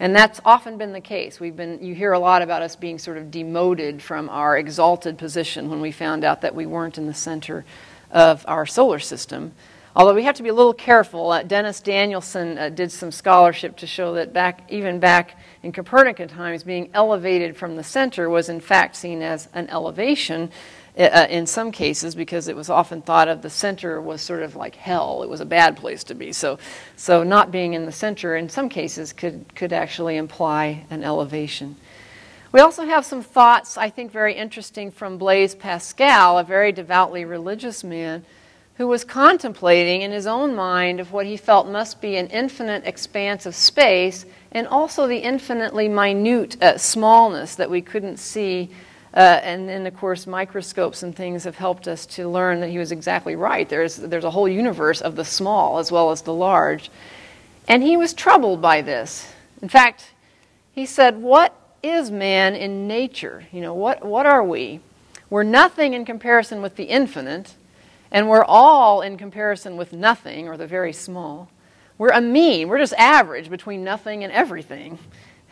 And that's often been the case. We've been, you hear a lot about us being sort of demoted from our exalted position when we found out that we weren't in the center of our solar system. Although we have to be a little careful. Uh, Dennis Danielson uh, did some scholarship to show that back, even back in Copernican times, being elevated from the center was in fact seen as an elevation uh, in some cases because it was often thought of the center was sort of like hell. It was a bad place to be. So, so not being in the center in some cases could, could actually imply an elevation. We also have some thoughts, I think, very interesting from Blaise Pascal, a very devoutly religious man, who was contemplating in his own mind of what he felt must be an infinite expanse of space and also the infinitely minute uh, smallness that we couldn't see. Uh, and then, of course, microscopes and things have helped us to learn that he was exactly right. There's, there's a whole universe of the small as well as the large. And he was troubled by this. In fact, he said, What is man in nature? You know, what, what are we? We're nothing in comparison with the infinite, and we're all in comparison with nothing or the very small. We're a mean, we're just average between nothing and everything.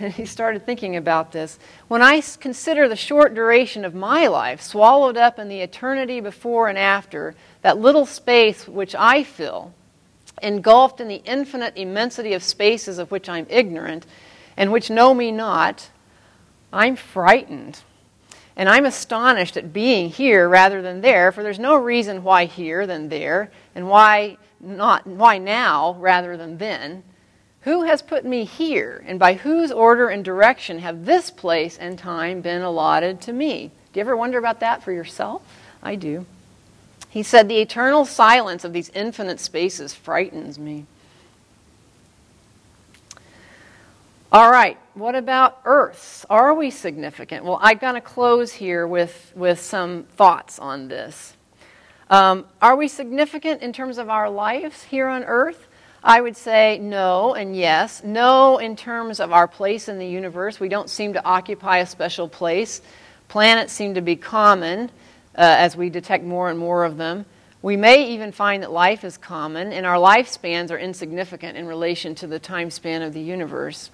And he started thinking about this. When I consider the short duration of my life, swallowed up in the eternity before and after, that little space which I fill, engulfed in the infinite immensity of spaces of which I'm ignorant, and which know me not, I'm frightened. And I'm astonished at being here rather than there, for there's no reason why here than there, and why not why now rather than then. Who has put me here, and by whose order and direction have this place and time been allotted to me? Do you ever wonder about that for yourself? I do. He said, The eternal silence of these infinite spaces frightens me. All right, what about Earths? Are we significant? Well, I'm going to close here with, with some thoughts on this. Um, are we significant in terms of our lives here on Earth? I would say no and yes. No, in terms of our place in the universe. We don't seem to occupy a special place. Planets seem to be common uh, as we detect more and more of them. We may even find that life is common, and our lifespans are insignificant in relation to the time span of the universe.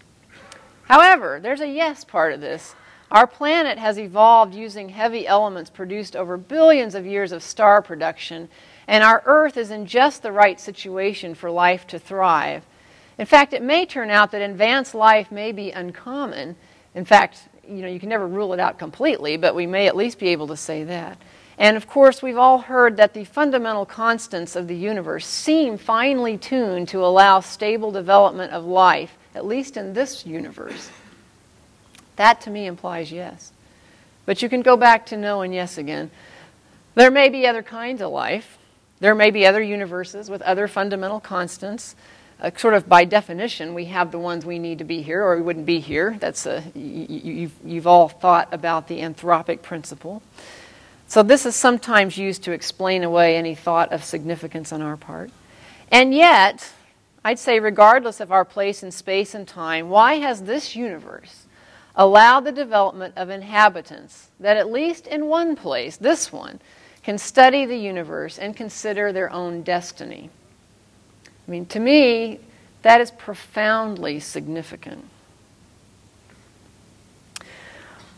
However, there's a yes part of this. Our planet has evolved using heavy elements produced over billions of years of star production, and our Earth is in just the right situation for life to thrive. In fact, it may turn out that advanced life may be uncommon. In fact, you know, you can never rule it out completely, but we may at least be able to say that. And of course, we've all heard that the fundamental constants of the universe seem finely tuned to allow stable development of life at least in this universe. That to me implies yes. But you can go back to no and yes again. There may be other kinds of life. There may be other universes with other fundamental constants. Uh, sort of by definition, we have the ones we need to be here, or we wouldn't be here. That's a, you, have you've all thought about the anthropic principle. So, this is sometimes used to explain away any thought of significance on our part. And yet, I'd say, regardless of our place in space and time, why has this universe allowed the development of inhabitants that, at least in one place, this one, can study the universe and consider their own destiny? I mean, to me, that is profoundly significant.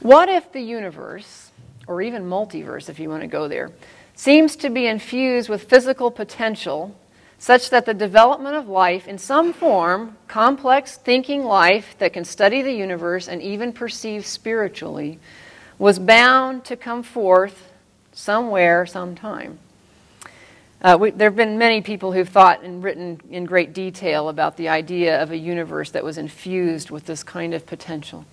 What if the universe, or even multiverse if you want to go there, seems to be infused with physical potential such that the development of life in some form, complex thinking life that can study the universe and even perceive spiritually, was bound to come forth somewhere, sometime. Uh, we, there have been many people who've thought and written in great detail about the idea of a universe that was infused with this kind of potential.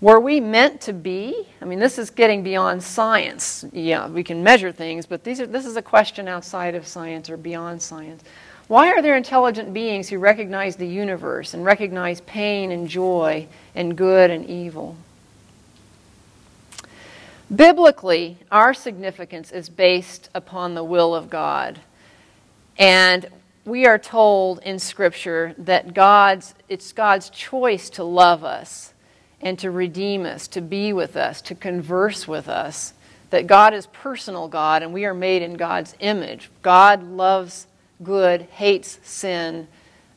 Were we meant to be? I mean, this is getting beyond science. Yeah, we can measure things, but these are, this is a question outside of science or beyond science. Why are there intelligent beings who recognize the universe and recognize pain and joy and good and evil? Biblically, our significance is based upon the will of God. And we are told in Scripture that God's, it's God's choice to love us and to redeem us, to be with us, to converse with us. That God is personal God and we are made in God's image. God loves good, hates sin,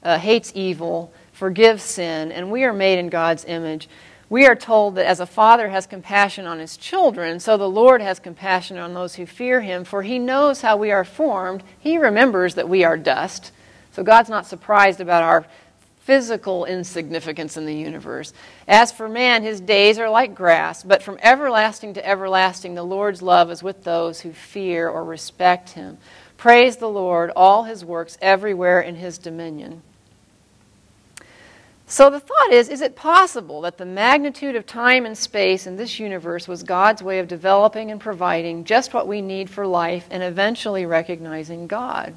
uh, hates evil, forgives sin, and we are made in God's image. We are told that as a father has compassion on his children, so the Lord has compassion on those who fear him, for he knows how we are formed. He remembers that we are dust. So God's not surprised about our physical insignificance in the universe. As for man, his days are like grass, but from everlasting to everlasting, the Lord's love is with those who fear or respect him. Praise the Lord, all his works everywhere in his dominion. So the thought is is it possible that the magnitude of time and space in this universe was God's way of developing and providing just what we need for life and eventually recognizing God?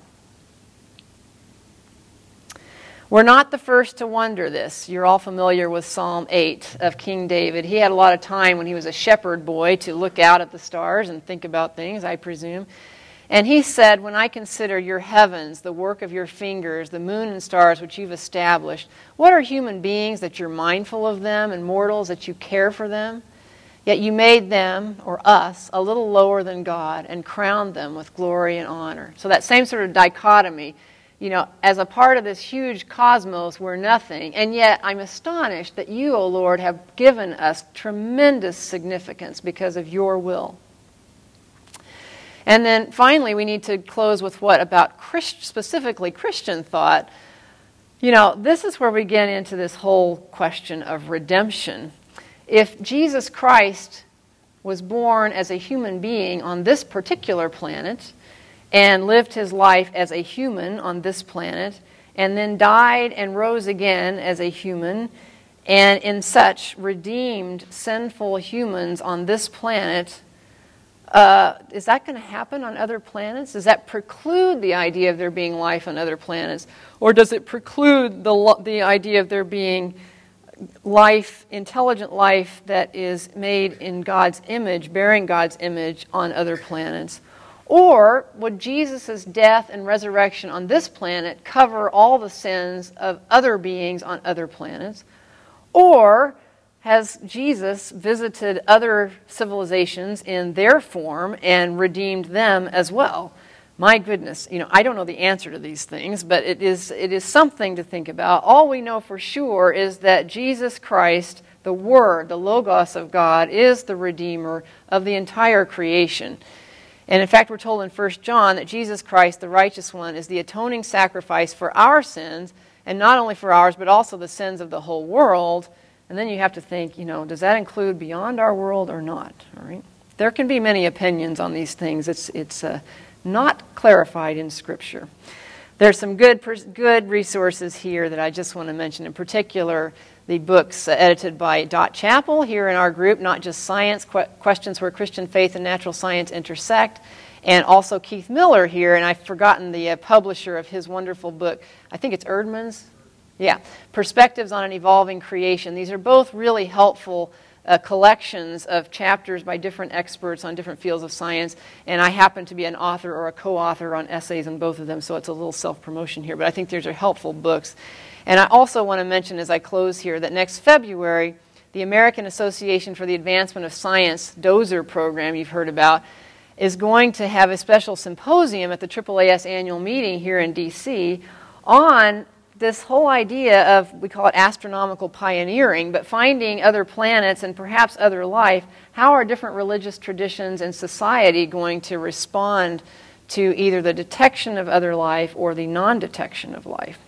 We're not the first to wonder this. You're all familiar with Psalm 8 of King David. He had a lot of time when he was a shepherd boy to look out at the stars and think about things, I presume. And he said, When I consider your heavens, the work of your fingers, the moon and stars which you've established, what are human beings that you're mindful of them, and mortals that you care for them? Yet you made them, or us, a little lower than God and crowned them with glory and honor. So that same sort of dichotomy you know, as a part of this huge cosmos, we're nothing. And yet, I'm astonished that you, O Lord, have given us tremendous significance because of your will. And then finally, we need to close with what about Christ, specifically Christian thought. You know, this is where we get into this whole question of redemption. If Jesus Christ was born as a human being on this particular planet, and lived his life as a human on this planet, and then died and rose again as a human, and in such redeemed sinful humans on this planet. Uh, is that going to happen on other planets? Does that preclude the idea of there being life on other planets? Or does it preclude the, the idea of there being life, intelligent life that is made in God's image, bearing God's image on other planets? Or would Jesus' death and resurrection on this planet cover all the sins of other beings on other planets? Or has Jesus visited other civilizations in their form and redeemed them as well? My goodness, you know, I don't know the answer to these things, but it is, it is something to think about. All we know for sure is that Jesus Christ, the Word, the Logos of God, is the Redeemer of the entire creation. And in fact, we're told in 1 John that Jesus Christ, the righteous one, is the atoning sacrifice for our sins, and not only for ours, but also the sins of the whole world. And then you have to think, you know, does that include beyond our world or not? All right? There can be many opinions on these things. It's, it's uh, not clarified in Scripture. There's some good, good resources here that I just want to mention. In particular, the books uh, edited by Dot Chappell here in our group, Not Just Science, que- Questions Where Christian Faith and Natural Science Intersect, and also Keith Miller here, and I've forgotten the uh, publisher of his wonderful book. I think it's Eerdmans? Yeah, Perspectives on an Evolving Creation. These are both really helpful uh, collections of chapters by different experts on different fields of science, and I happen to be an author or a co author on essays on both of them, so it's a little self promotion here, but I think these are helpful books. And I also want to mention as I close here that next February, the American Association for the Advancement of Science DoSER program you've heard about is going to have a special symposium at the AAAS annual meeting here in DC on this whole idea of, we call it astronomical pioneering, but finding other planets and perhaps other life. How are different religious traditions and society going to respond to either the detection of other life or the non detection of life?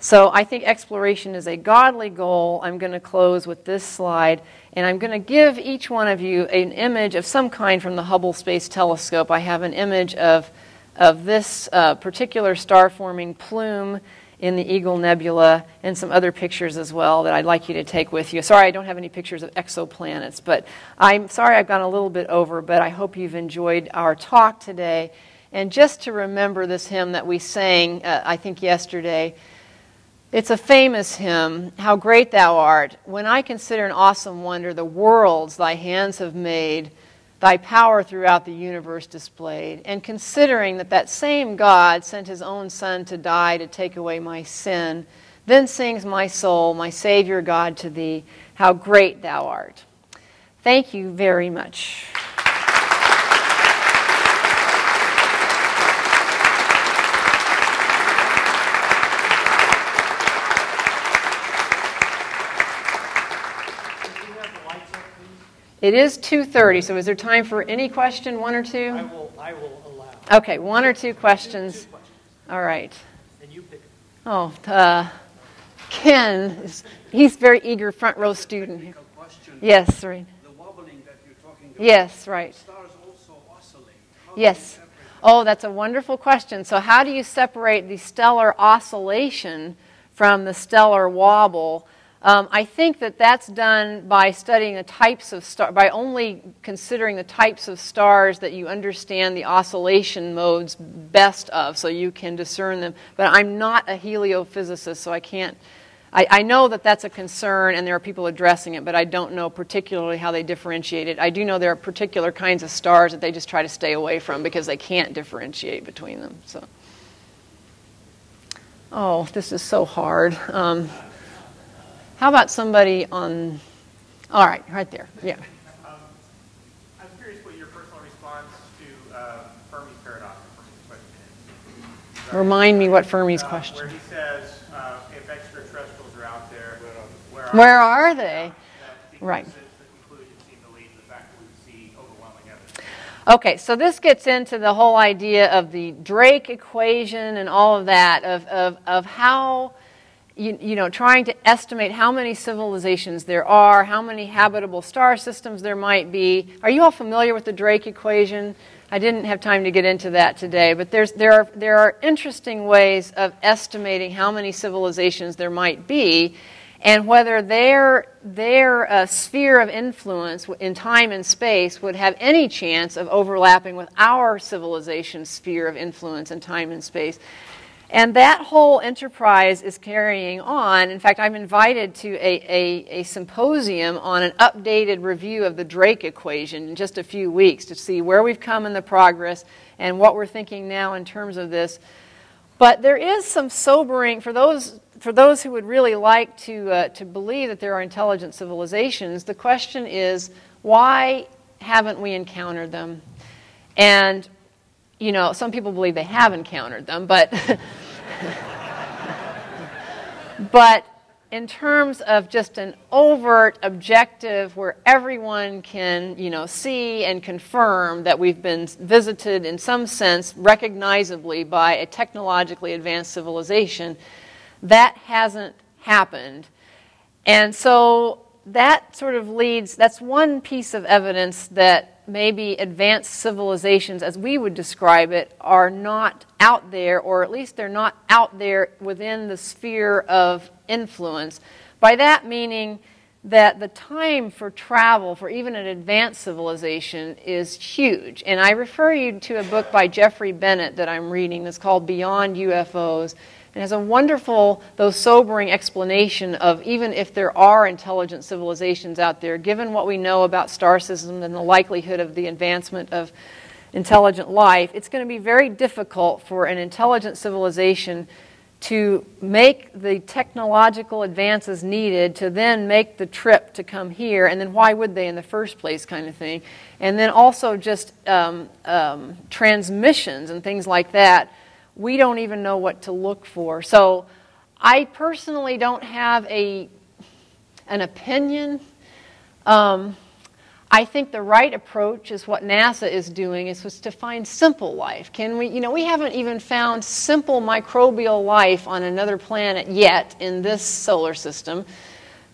So I think exploration is a godly goal. I'm going to close with this slide, and I'm going to give each one of you an image of some kind from the Hubble Space Telescope. I have an image of, of this uh, particular star forming plume in the Eagle Nebula and some other pictures as well that I'd like you to take with you. Sorry, I don't have any pictures of exoplanets, but I'm sorry I've gone a little bit over, but I hope you've enjoyed our talk today. And just to remember this hymn that we sang, uh, I think yesterday. It's a famous hymn, How Great Thou Art. When I consider an awesome wonder the worlds thy hands have made, thy power throughout the universe displayed, and considering that that same God sent his own Son to die to take away my sin, then sings my soul, my Savior God, to thee, How great thou art. Thank you very much. It is 2:30, so is there time for any question, one or two? I will, I will allow. Okay, one or two questions. Two questions. All right. And you pick. Oh, uh, Ken, is, he's very eager front row student. A question. Yes, right. The wobbling that you're talking about. Yes, right. Stars also oscillate. Yes. Oh, that's a wonderful question. So, how do you separate the stellar oscillation from the stellar wobble. Um, I think that that's done by studying the types of stars, by only considering the types of stars that you understand the oscillation modes best of, so you can discern them. But I'm not a heliophysicist, so I can't. I, I know that that's a concern, and there are people addressing it, but I don't know particularly how they differentiate it. I do know there are particular kinds of stars that they just try to stay away from because they can't differentiate between them. So, oh, this is so hard. Um, how about somebody on? All right, right there. Yeah. Um, I'm curious what your personal response to uh, Fermi's paradox Fermi's question is. Remind me what Fermi's Uh, question. Where he says, uh, if extraterrestrials are out there, where are Where are they? Because Right. The, the conclusion seemed to lead to the fact that we see overwhelming evidence. Okay, so this gets into the whole idea of the Drake equation and all of that, of, of, of how, you, you know, trying to estimate how many civilizations there are, how many habitable star systems there might be. Are you all familiar with the Drake equation? I didn't have time to get into that today, but there's, there, are, there are interesting ways of estimating how many civilizations there might be and whether their, their uh, sphere of influence in time and space would have any chance of overlapping with our civilization's sphere of influence in time and space. And that whole enterprise is carrying on. In fact, I'm invited to a, a, a, symposium on an updated review of the Drake equation in just a few weeks to see where we've come in the progress and what we're thinking now in terms of this. But there is some sobering for those for those who would really like to uh, to believe that there are intelligent civilizations. The question is why haven't we encountered them? And you know, some people believe they have encountered them, but but in terms of just an overt objective where everyone can, you know, see and confirm that we've been visited in some sense recognizably by a technologically advanced civilization, that hasn't happened. And so that sort of leads, that's one piece of evidence that maybe advanced civilizations, as we would describe it, are not out there, or at least they're not out there within the sphere of influence. By that meaning that the time for travel for even an advanced civilization is huge. And I refer you to a book by Jeffrey Bennett that I'm reading that's called Beyond UFOs. It has a wonderful, though sobering, explanation of even if there are intelligent civilizations out there, given what we know about star systems and the likelihood of the advancement of intelligent life, it's going to be very difficult for an intelligent civilization to make the technological advances needed to then make the trip to come here, and then why would they in the first place, kind of thing. And then also just um, um, transmissions and things like that we don't even know what to look for. So I personally don't have a, an opinion. Um, I think the right approach is what NASA is doing is to find simple life. Can we, you know, we haven't even found simple microbial life on another planet yet in this solar system.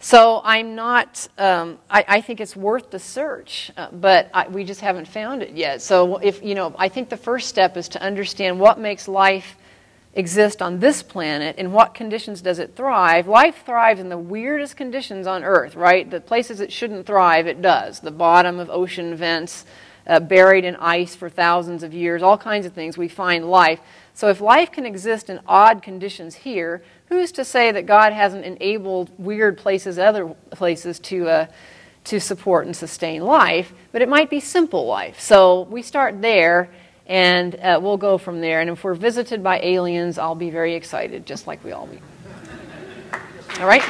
So I'm not, um, I, I, think it's worth the search, uh, but I, we just haven't found it yet. So if, you know, I think the first step is to understand what makes life exist on this planet and what conditions does it thrive. Life thrives in the weirdest conditions on Earth, right? The places it shouldn't thrive, it does. The bottom of ocean vents, uh, buried in ice for thousands of years, all kinds of things, we find life. So if life can exist in odd conditions here, who's to say that God hasn't enabled weird places, other places, to, uh, to support and sustain life? But it might be simple life. So we start there, and uh, we'll go from there. And if we're visited by aliens, I'll be very excited, just like we all be. All right?